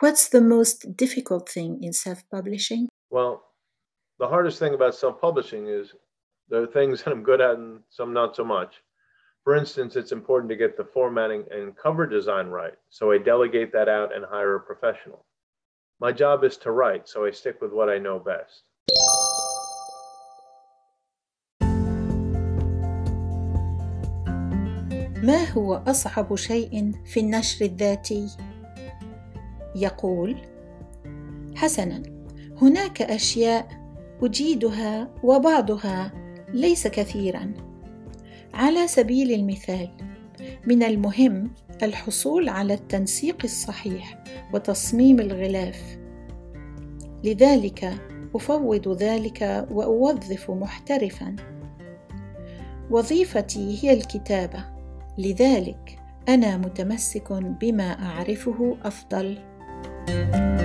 What's the most difficult thing in self publishing? Well, the hardest thing about self publishing is there are things that I'm good at and some not so much. For instance, it's important to get the formatting and cover design right, so I delegate that out and hire a professional. My job is to write, so I stick with what I know best. ما هو اصعب شيء في النشر الذاتي يقول حسنا هناك أشياء أجيدها وبعضها ليس كثيرا. على سبيل المثال من المهم الحصول على التنسيق الصحيح وتصميم الغلاف. لذلك أفوض ذلك وأوظف محترفا. وظيفتي هي الكتابة لذلك أنا متمسك بما أعرفه أفضل. Música